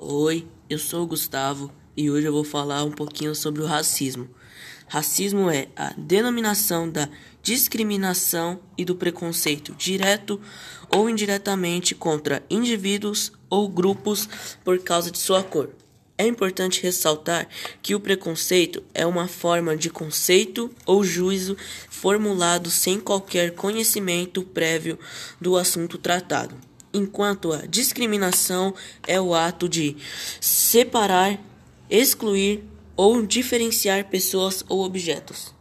Oi, eu sou o Gustavo e hoje eu vou falar um pouquinho sobre o racismo. Racismo é a denominação da discriminação e do preconceito direto ou indiretamente contra indivíduos ou grupos por causa de sua cor. É importante ressaltar que o preconceito é uma forma de conceito ou juízo formulado sem qualquer conhecimento prévio do assunto tratado enquanto a discriminação é o ato de separar, excluir ou diferenciar pessoas ou objetos.